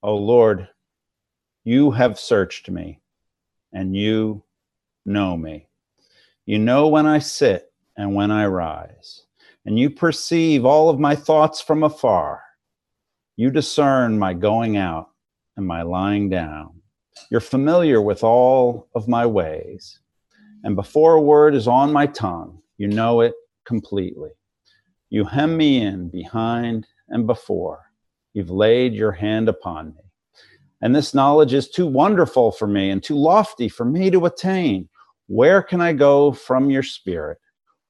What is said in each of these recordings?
O Lord, you have searched me, and you know me. You know when I sit and when I rise, and you perceive all of my thoughts from afar. You discern my going out and my lying down. You're familiar with all of my ways. And before a word is on my tongue, you know it completely. You hem me in behind and before. You've laid your hand upon me. And this knowledge is too wonderful for me and too lofty for me to attain. Where can I go from your spirit?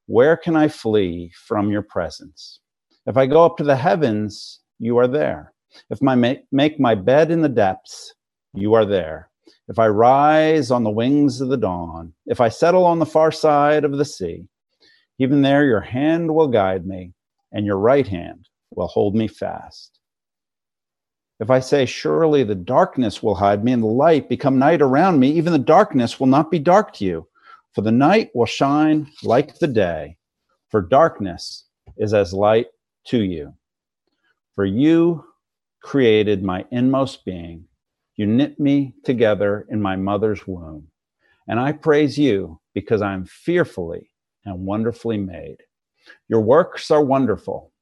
Where can I flee from your presence? If I go up to the heavens, you are there. If I make, my bed in the depths, you are there. If I rise on the wings of the dawn, if I settle on the far side of the sea, even there your hand will guide me, and your right hand will hold me fast. If I say, Surely the darkness will hide me, and the light become night around me, even the darkness will not be dark to you. For the night will shine like the day, for darkness is as light to you. For you created my inmost being. You knit me together in my mother's womb. And I praise you because I am fearfully and wonderfully made. Your works are wonderful.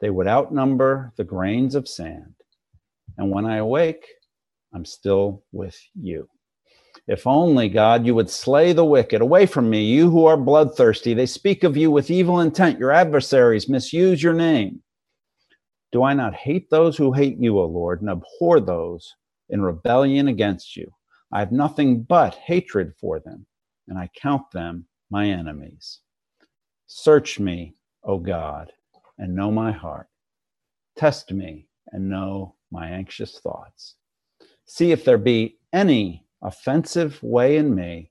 they would outnumber the grains of sand. And when I awake, I'm still with you. If only, God, you would slay the wicked. Away from me, you who are bloodthirsty. They speak of you with evil intent. Your adversaries misuse your name. Do I not hate those who hate you, O Lord, and abhor those in rebellion against you? I have nothing but hatred for them, and I count them my enemies. Search me, O God, and know my heart. Test me and know my anxious thoughts. See if there be any offensive way in me,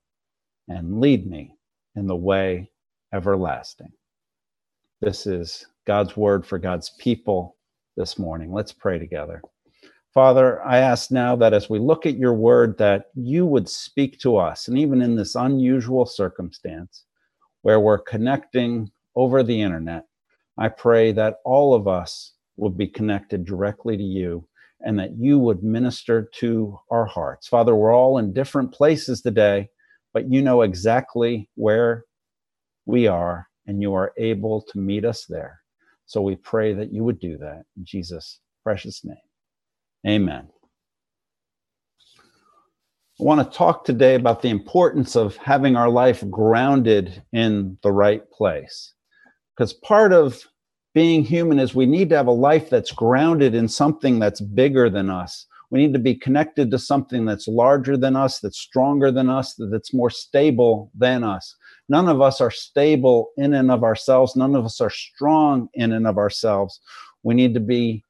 and lead me in the way everlasting. This is God's word for God's people this morning. Let's pray together. Father, I ask now that as we look at your word, that you would speak to us, and even in this unusual circumstance where we're connecting over the internet, I pray that all of us would be connected directly to you and that you would minister to our hearts. Father, we're all in different places today, but you know exactly where we are and you are able to meet us there. So we pray that you would do that in Jesus' precious name. Amen. I want to talk today about the importance of having our life grounded in the right place because part of being human is we need to have a life that's grounded in something that's bigger than us. We need to be connected to something that's larger than us, that's stronger than us, that's more stable than us. None of us are stable in and of ourselves. None of us are strong in and of ourselves. We need to be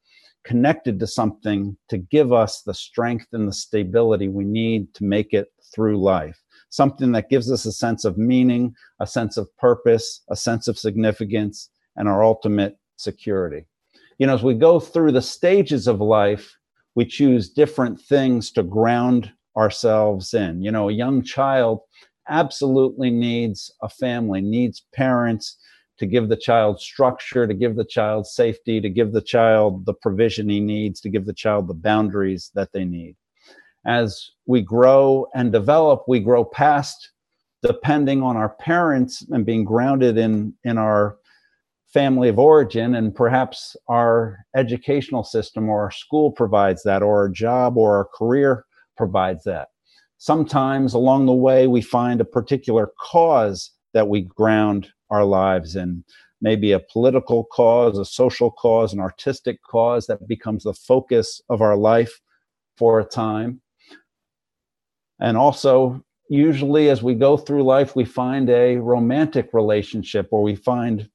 connected to something to give us the strength and the stability we need to make it through life something that gives us a sense of meaning, a sense of purpose, a sense of significance, and our ultimate security. You know, as we go through the stages of life, we choose different things to ground ourselves in. You know, a young child absolutely needs a family, needs parents to give the child structure, to give the child safety, to give the child the provision he needs, to give the child the boundaries that they need as we grow and develop, we grow past depending on our parents and being grounded in, in our family of origin. And perhaps our educational system or our school provides that or our job or our career provides that. Sometimes along the way we find a particular cause that we ground our lives in. Maybe a political cause a social cause an artistic cause that becomes the focus of our life for a time and also, usually as we go through life, we find a romantic relationship or we find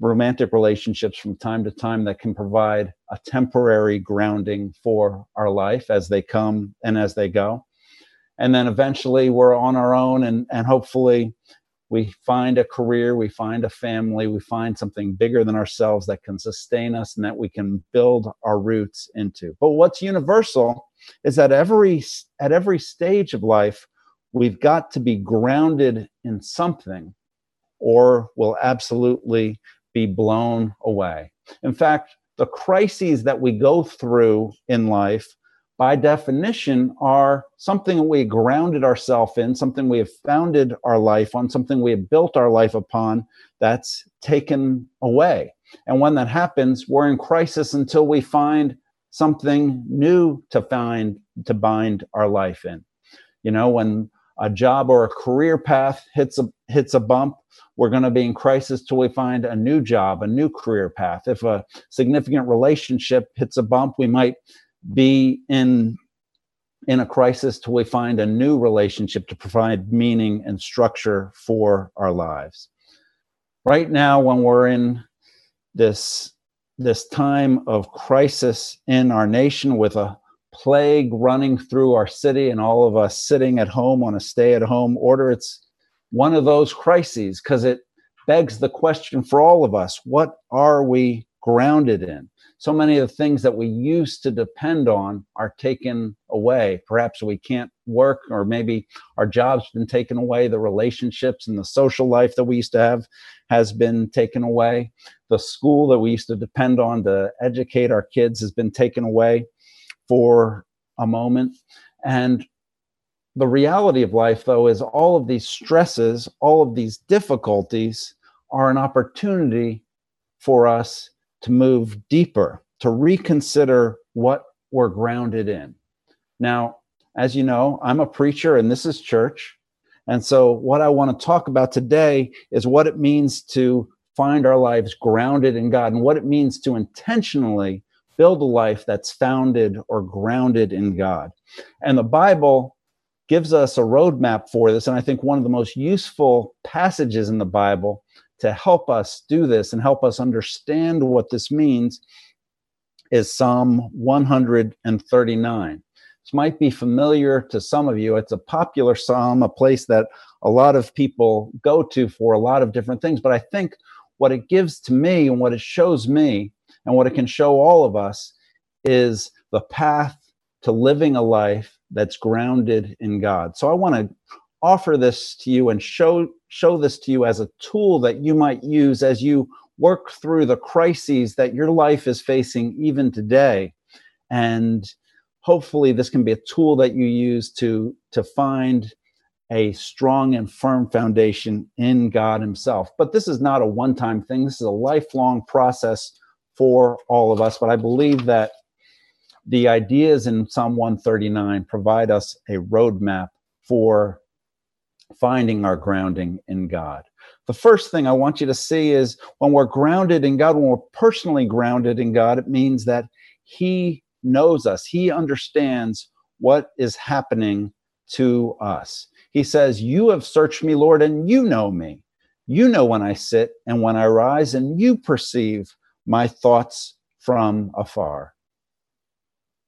romantic relationships from time to time that can provide a temporary grounding for our life as they come and as they go. and then eventually we're on our own and and hopefully we find a career we find a family we find something bigger than ourselves that can sustain us and that we can build our roots into but what's universal is that every at every stage of life we've got to be grounded in something or we'll absolutely be blown away in fact the crises that we go through in life by definition, are something we grounded ourselves in, something we have founded our life on, something we have built our life upon that's taken away. And when that happens, we're in crisis until we find something new to find to bind our life in. You know, when a job or a career path hits a hits a bump, we're going to be in crisis till we find a new job, a new career path. If a significant relationship hits a bump, we might be in in a crisis till we find a new relationship to provide meaning and structure for our lives. Right now, when we're in this this time of crisis in our nation with a plague running through our city and all of us sitting at home on a stay at home order, it's one of those crises because it begs the question for all of us what are we grounded in? so many of the things that we used to depend on are taken away. Perhaps we can't work, or maybe our job's been taken away. The relationships and the social life that we used to have has been taken away. The school that we used to depend on to educate our kids has been taken away for a moment. And the reality of life, though, is all of these stresses, all of these difficulties are an opportunity for us to move deeper, to reconsider what we're grounded in. Now, as you know, I'm a preacher and this is church. And so, what I want to talk about today is what it means to find our lives grounded in God and what it means to intentionally build a life that's founded or grounded in God. And the Bible gives us a roadmap for this. And I think one of the most useful passages in the Bible to help us do this and help us understand what this means is Psalm 139. This might be familiar to some of you. It's a popular psalm, a place that a lot of people go to for a lot of different things. But I think what it gives to me and what it shows me and what it can show all of us is the path to living a life that's grounded in God. So I want to offer this to you and show show this to you as a tool that you might use as you work through the crises that your life is facing even today and hopefully this can be a tool that you use to to find a strong and firm foundation in God himself but this is not a one time thing this is a lifelong process for all of us but i believe that the ideas in psalm 139 provide us a roadmap for finding our grounding in God. The first thing I want you to see is when we're grounded in God, when we're personally grounded in God, it means that He knows us, He understands what is happening to us. He says, You have searched me, Lord, and you know me. You know when I sit and when I rise, and you perceive my thoughts from afar.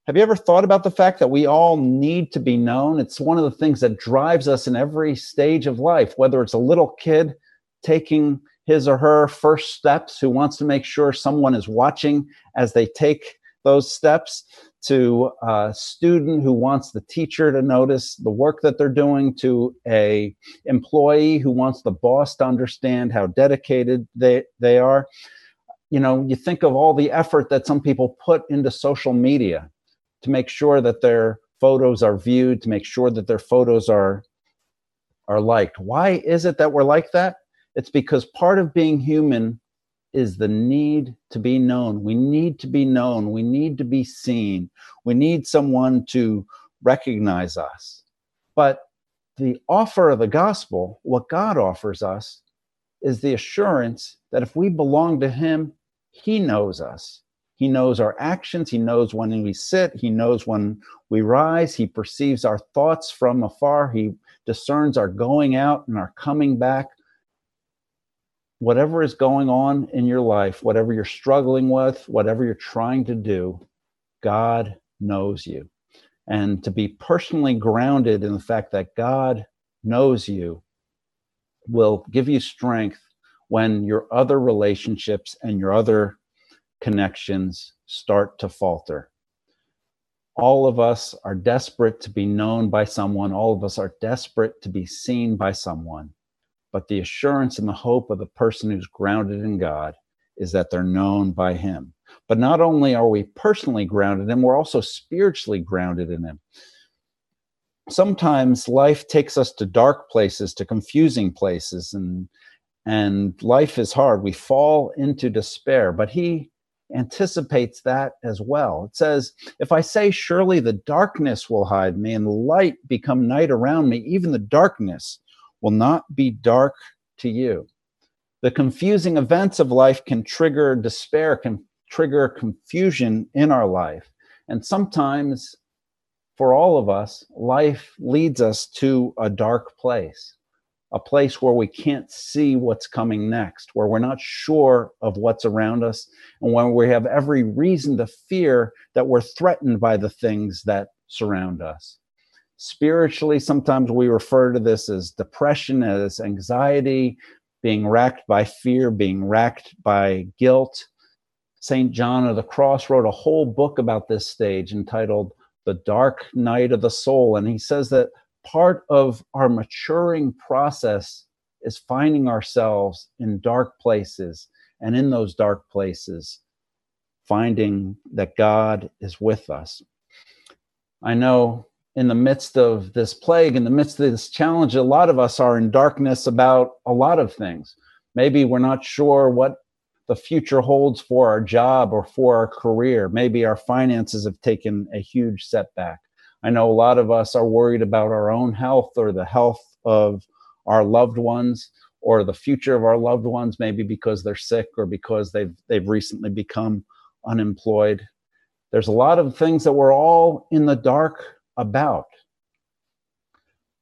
Have you ever thought about the fact that we all need to be known? It's one of the things that drives us in every stage of life, whether it's a little kid taking his or her first steps who wants to make sure someone is watching as they take those steps to a student who wants the teacher to notice the work that they're doing to a employee who wants the boss to understand how dedicated they, they are you know you think of all the effort that some people put into social media to make sure that their photos are viewed, to make sure that their photos are are liked. Why is it that we're like that? It's because part of being human is the need to be known. We need to be known. We need to be seen. We need someone to recognize us. But the offer of the gospel, what God offers us, is the assurance that if we belong to Him, He knows us. He knows our actions. He knows when we sit. He knows when we rise. He perceives our thoughts from afar. He discerns our going out and our coming back. Whatever is going on in your life, whatever you're struggling with, whatever you're trying to do, God knows you. and to be personally grounded in the fact that God knows you will give you strength when your other relationships and your other connections start to falter. All of us are desperate to be known by someone. All of us are desperate to be seen by someone. But the assurance and the hope of the person who's grounded in God is that they're known by Him. But not only are we personally grounded in Him, we're also spiritually grounded in Him. Sometimes life takes us to dark places, to confusing places, and and life is hard. We fall into despair, but He anticipates that as well. It says, If I say, Surely the darkness will hide me, and light become night around me, even the darkness will not be dark to you. The confusing events of life can trigger despair, can trigger confusion in our life. And sometimes, for all of us, life leads us to a dark place a place where we can't see what's coming next, where we're not sure of what's around us, and where we have every reason to fear that we're threatened by the things that surround us. Spiritually, sometimes we refer to this as depression, as anxiety, being racked by fear, being racked by guilt. St. John of the Cross wrote a whole book about this stage entitled The Dark Night of the Soul. And he says that part of our maturing process is finding ourselves in dark places and in those dark places finding that God is with us. I know in the midst of this plague, in the midst of this challenge, a lot of us are in darkness about a lot of things. Maybe we're not sure what the future holds for our job or for our career. Maybe our finances have taken a huge setback. I know a lot of us are worried about our own health or the health of our loved ones or the future of our loved ones, maybe because they're sick or because they've they've recently become unemployed. There's a lot of things that we're all in the dark about.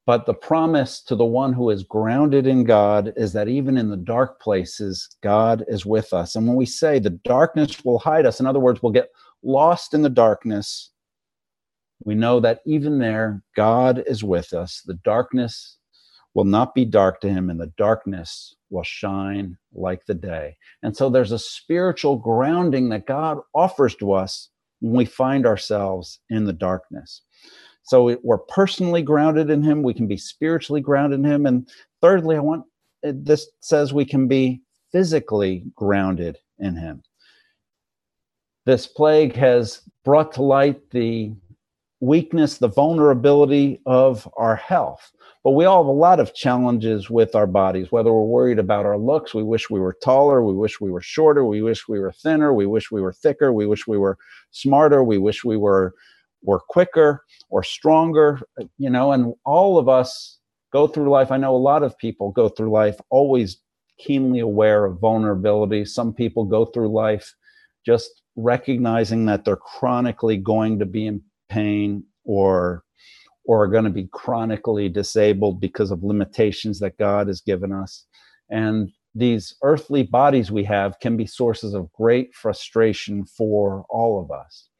But the promise to the one who is grounded in God is that even in the dark places, God is with us. And when we say the darkness will hide us, in other words, we'll get lost in the darkness we know that even there, God is with us. The darkness will not be dark to him, and the darkness will shine like the day. And so there's a spiritual grounding that God offers to us when we find ourselves in the darkness. So we're personally grounded in him, we can be spiritually grounded in him. And thirdly, I want uh, this says we can be physically grounded in him. This plague has brought to light the weakness, the vulnerability of our health. But we all have a lot of challenges with our bodies, whether we're worried about our looks, we wish we were taller, we wish we were shorter, we wish we were thinner, we wish we were thicker, we wish we were smarter, we wish we were were quicker or stronger, you know, and all of us go through life. I know a lot of people go through life always keenly aware of vulnerability. Some people go through life just recognizing that they're chronically going to be in pain or or are going to be chronically disabled because of limitations that God has given us. And these earthly bodies we have can be sources of great frustration for all of us.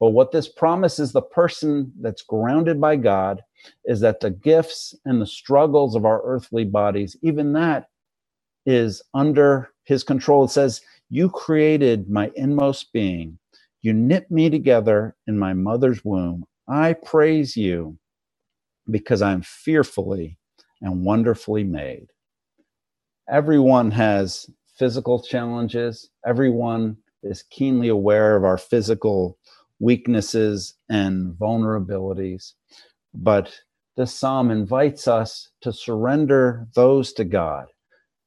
But what this promises the person that's grounded by God is that the gifts and the struggles of our earthly bodies, even that is under his control. It says, You created my inmost being. You knit me together in my mother's womb. I praise you because I'm fearfully and wonderfully made. Everyone has physical challenges. Everyone is keenly aware of our physical weaknesses and vulnerabilities. But this psalm invites us to surrender those to God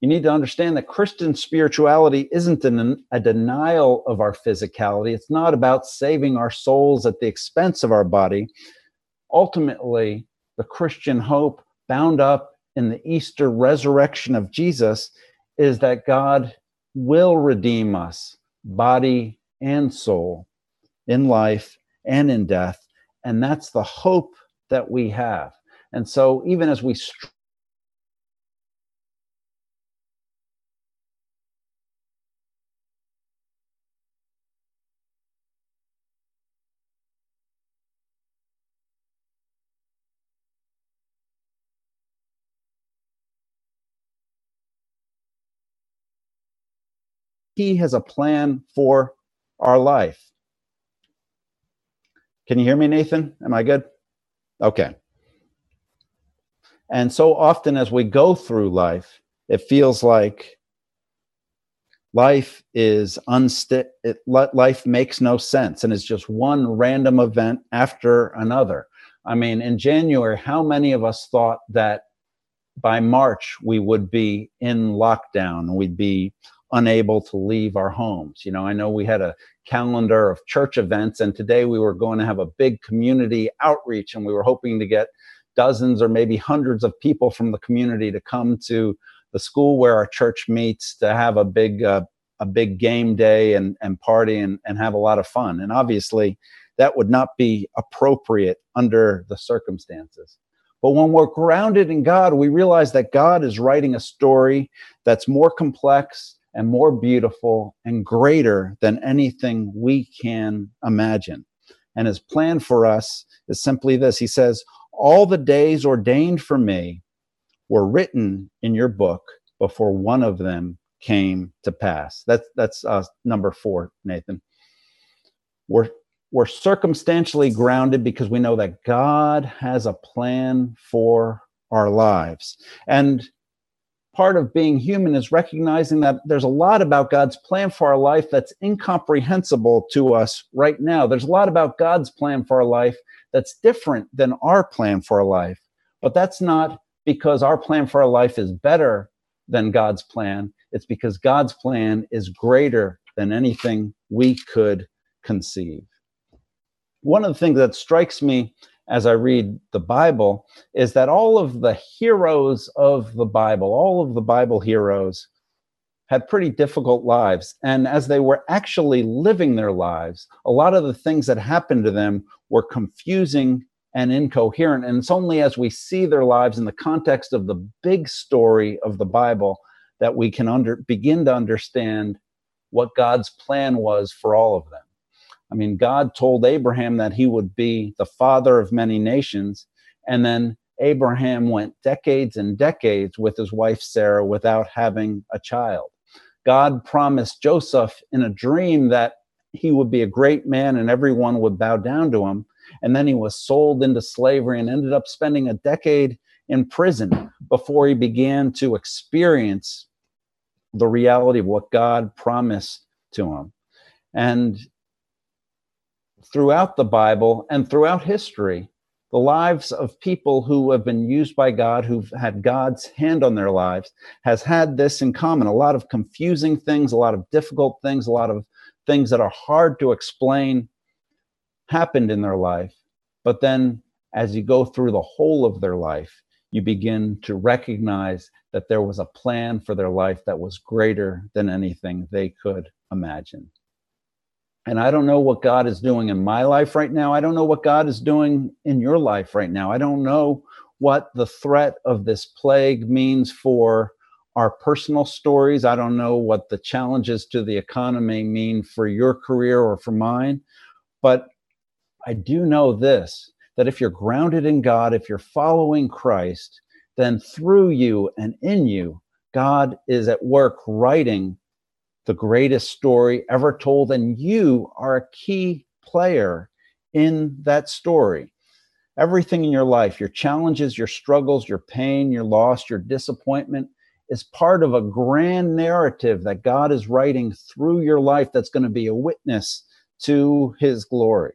you need to understand that Christian spirituality isn't an, a denial of our physicality. It's not about saving our souls at the expense of our body. Ultimately, the Christian hope bound up in the Easter resurrection of Jesus is that God will redeem us, body and soul, in life and in death. And that's the hope that we have. And so, even as we str- He has a plan for our life. Can you hear me, Nathan? Am I good? Okay. And so often as we go through life, it feels like life is unsti- it, life makes no sense and it's just one random event after another. I mean, in January, how many of us thought that by March we would be in lockdown, we'd be unable to leave our homes. You know, I know we had a calendar of church events, and today we were going to have a big community outreach, and we were hoping to get dozens or maybe hundreds of people from the community to come to the school where our church meets to have a big uh, a big game day and and party and and have a lot of fun. And obviously, that would not be appropriate under the circumstances. But when we're grounded in God, we realize that God is writing a story that's more complex and more beautiful and greater than anything we can imagine. And his plan for us is simply this He says, All the days ordained for me were written in your book before one of them came to pass. That's, that's uh, number four, Nathan. We're, we're circumstantially grounded because we know that God has a plan for our lives. And part of being human is recognizing that there's a lot about God's plan for our life that's incomprehensible to us right now. There's a lot about God's plan for our life that's different than our plan for our life. But that's not because our plan for our life is better than God's plan. It's because God's plan is greater than anything we could conceive. One of the things that strikes me as I read the Bible is that all of the heroes of the Bible, all of the Bible heroes, had pretty difficult lives. And as they were actually living their lives, a lot of the things that happened to them were confusing and incoherent. And it's only as we see their lives in the context of the big story of the Bible that we can under, begin to understand what God's plan was for all of them. I mean, God told Abraham that he would be the father of many nations. And then Abraham went decades and decades with his wife Sarah without having a child. God promised Joseph in a dream that he would be a great man and everyone would bow down to him. And then he was sold into slavery and ended up spending a decade in prison before he began to experience the reality of what God promised to him. And throughout the Bible and throughout history, the lives of people who have been used by God, who've had God's hand on their lives, has had this in common a lot of confusing things, a lot of difficult things, a lot of things that are hard to explain happened in their life. But then as you go through the whole of their life, you begin to recognize that there was a plan for their life that was greater than anything they could imagine. And I don't know what God is doing in my life right now. I don't know what God is doing in your life right now. I don't know what the threat of this plague means for our personal stories. I don't know what the challenges to the economy mean for your career or for mine. But I do know this that if you're grounded in God, if you're following Christ, then through you and in you, God is at work writing the greatest story ever told, and you are a key player in that story. Everything in your life, your challenges, your struggles, your pain, your loss, your disappointment, is part of a grand narrative that God is writing through your life that's going to be a witness to his glory.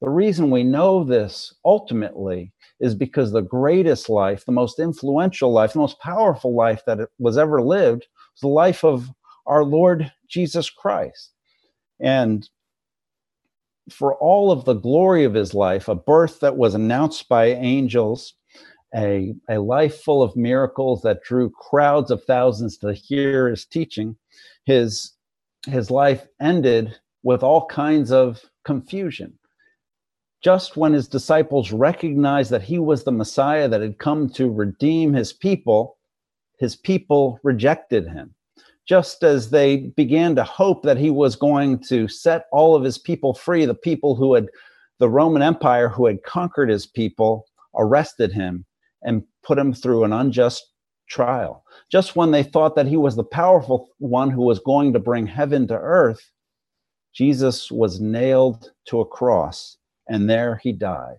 The reason we know this ultimately is because the greatest life, the most influential life, the most powerful life that was ever lived was the life of our Lord Jesus Christ. And for all of the glory of his life, a birth that was announced by angels, a, a life full of miracles that drew crowds of thousands to hear his teaching, his, his life ended with all kinds of confusion. Just when his disciples recognized that he was the Messiah that had come to redeem his people, his people rejected him just as they began to hope that he was going to set all of his people free, the people who had, the Roman Empire who had conquered his people, arrested him and put him through an unjust trial. Just when they thought that he was the powerful one who was going to bring heaven to earth, Jesus was nailed to a cross, and there he died.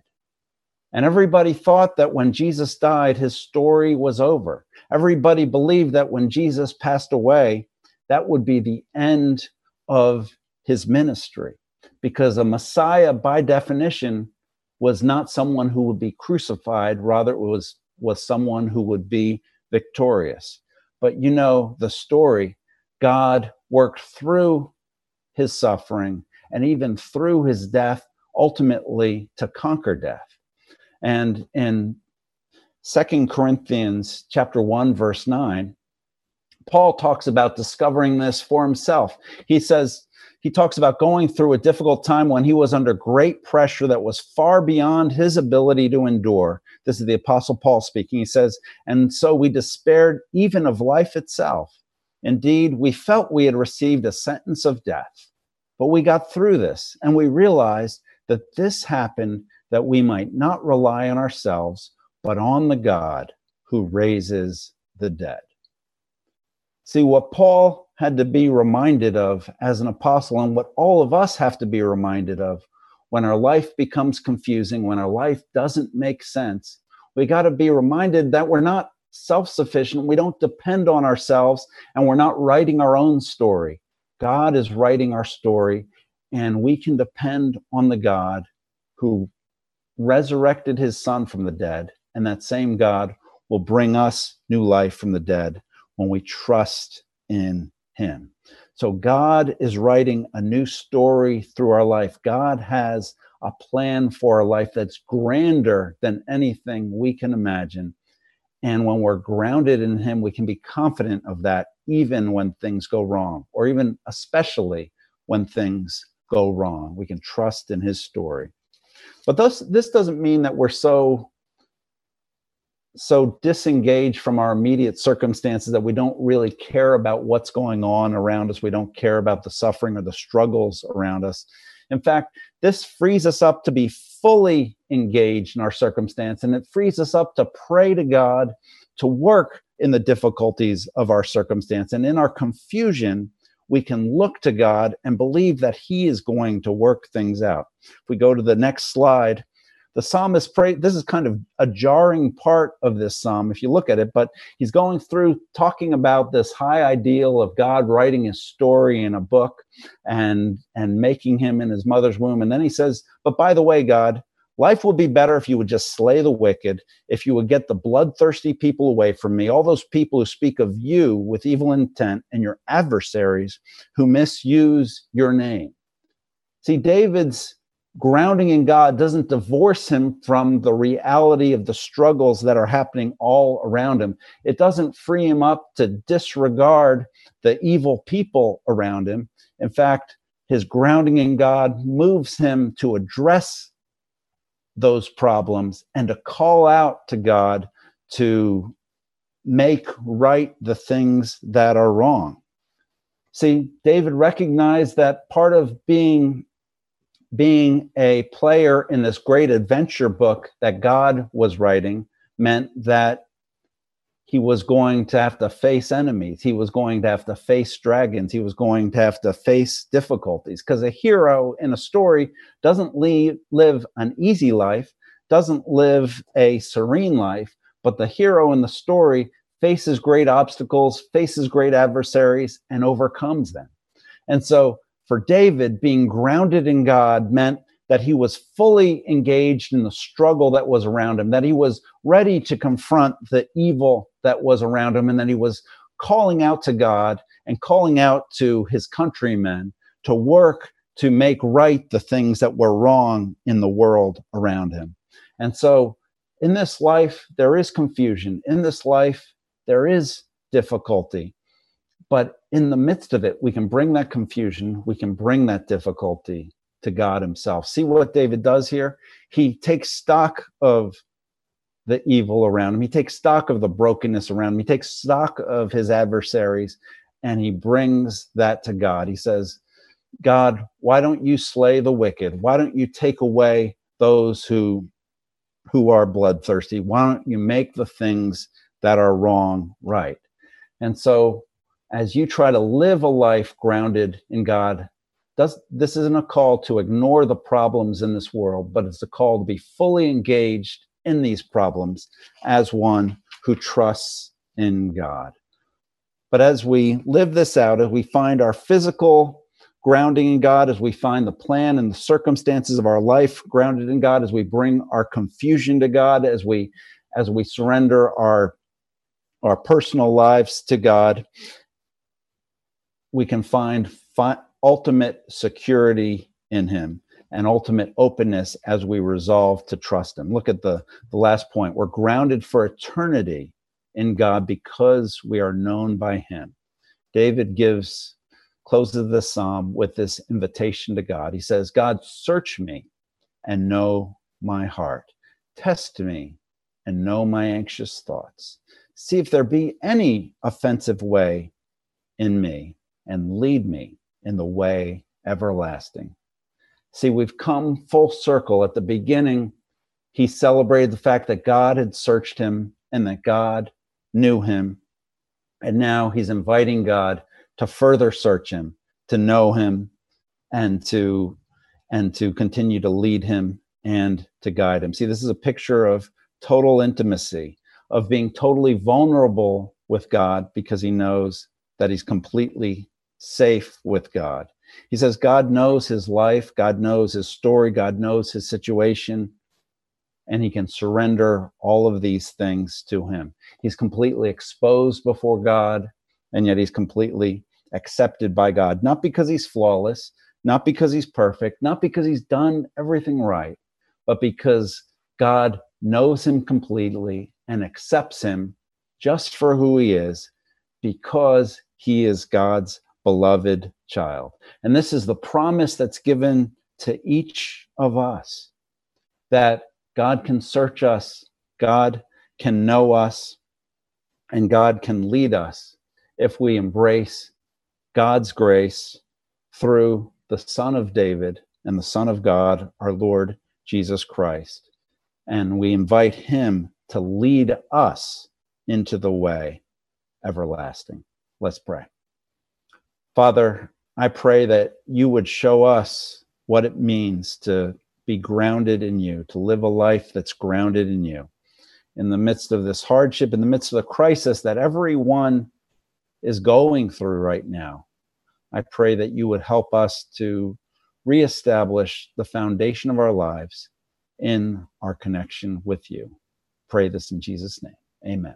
And everybody thought that when Jesus died, his story was over. Everybody believed that when Jesus passed away, that would be the end of his ministry. Because a Messiah, by definition, was not someone who would be crucified, rather, it was, was someone who would be victorious. But you know the story God worked through his suffering and even through his death, ultimately to conquer death. And in Second Corinthians chapter 1 verse 9, Paul talks about discovering this for himself. He says he talks about going through a difficult time when he was under great pressure that was far beyond his ability to endure. This is the apostle Paul speaking. He says, "And so we despaired even of life itself. Indeed, we felt we had received a sentence of death. But we got through this and we realized that this happened that we might not rely on ourselves, but on the God who raises the dead. See, what Paul had to be reminded of as an apostle, and what all of us have to be reminded of when our life becomes confusing, when our life doesn't make sense, we got to be reminded that we're not self sufficient. We don't depend on ourselves, and we're not writing our own story. God is writing our story, and we can depend on the God who resurrected his son from the dead, and that same God will bring us new life from the dead when we trust in him. So God is writing a new story through our life. God has a plan for our life that's grander than anything we can imagine. And when we're grounded in Him, we can be confident of that, even when things go wrong, or even especially when things go wrong. We can trust in His story. But this, this doesn't mean that we're so so disengaged from our immediate circumstances that we don't really care about what's going on around us. We don't care about the suffering or the struggles around us. In fact, this frees us up to be fully engaged in our circumstance and it frees us up to pray to God, to work in the difficulties of our circumstance. And in our confusion, we can look to God and believe that He is going to work things out. If we go to the next slide, the psalmist pray this is kind of a jarring part of this psalm if you look at it but he's going through talking about this high ideal of god writing his story in a book and and making him in his mother's womb and then he says but by the way god Life would be better if you would just slay the wicked, if you would get the bloodthirsty people away from me, all those people who speak of you with evil intent, and your adversaries who misuse your name. See, David's grounding in God doesn't divorce him from the reality of the struggles that are happening all around him. It doesn't free him up to disregard the evil people around him. In fact, his grounding in God moves him to address those problems and to call out to God to make right the things that are wrong. See, David recognized that part of being being a player in this great adventure book that God was writing meant that he was going to have to face enemies. He was going to have to face dragons. He was going to have to face difficulties because a hero in a story doesn't leave, live an easy life, doesn't live a serene life, but the hero in the story faces great obstacles, faces great adversaries, and overcomes them. And so for David, being grounded in God meant that he was fully engaged in the struggle that was around him, that he was ready to confront the evil that was around him, and that he was calling out to God and calling out to his countrymen to work to make right the things that were wrong in the world around him. And so in this life, there is confusion. In this life, there is difficulty. But in the midst of it, we can bring that confusion, we can bring that difficulty to God Himself. See what David does here? He takes stock of the evil around him, he takes stock of the brokenness around him, he takes stock of his adversaries, and he brings that to God. He says, God, why don't you slay the wicked? Why don't you take away those who who are bloodthirsty? Why don't you make the things that are wrong right. And so, as you try to live a life grounded in God, does, this isn't a call to ignore the problems in this world, but it's a call to be fully engaged in these problems as one who trusts in God. But as we live this out, as we find our physical grounding in God, as we find the plan and the circumstances of our life grounded in God, as we bring our confusion to God, as we as we surrender our our personal lives to God, we can find fi- ultimate security in Him and ultimate openness as we resolve to trust Him. Look at the, the last point. We're grounded for eternity in God because we are known by Him. David gives, closes the psalm with this invitation to God. He says, God, search me and know my heart. Test me and know my anxious thoughts. See if there be any offensive way in me and lead me in the way everlasting. See, we've come full circle. At the beginning, he celebrated the fact that God had searched him and that God knew him. And now he's inviting God to further search him, to know him, and to and to continue to lead him and to guide him. See, this is a picture of total intimacy, of being totally vulnerable with God because he knows that he's completely safe with God. He says God knows his life, God knows his story, God knows his situation, and he can surrender all of these things to him. He's completely exposed before God, and yet he's completely accepted by God, not because he's flawless, not because he's perfect, not because he's done everything right, but because God knows him completely and accepts him just for who he is because he is God's beloved child. And this is the promise that's given to each of us that God can search us, God can know us, and God can lead us if we embrace God's grace through the Son of David and the Son of God, our Lord Jesus Christ. And we invite him to lead us into the way everlasting. Let's pray. Father, I pray that you would show us what it means to be grounded in you, to live a life that's grounded in you. In the midst of this hardship, in the midst of the crisis that everyone is going through right now, I pray that you would help us to reestablish the foundation of our lives in our connection with you. Pray this in Jesus' name. Amen.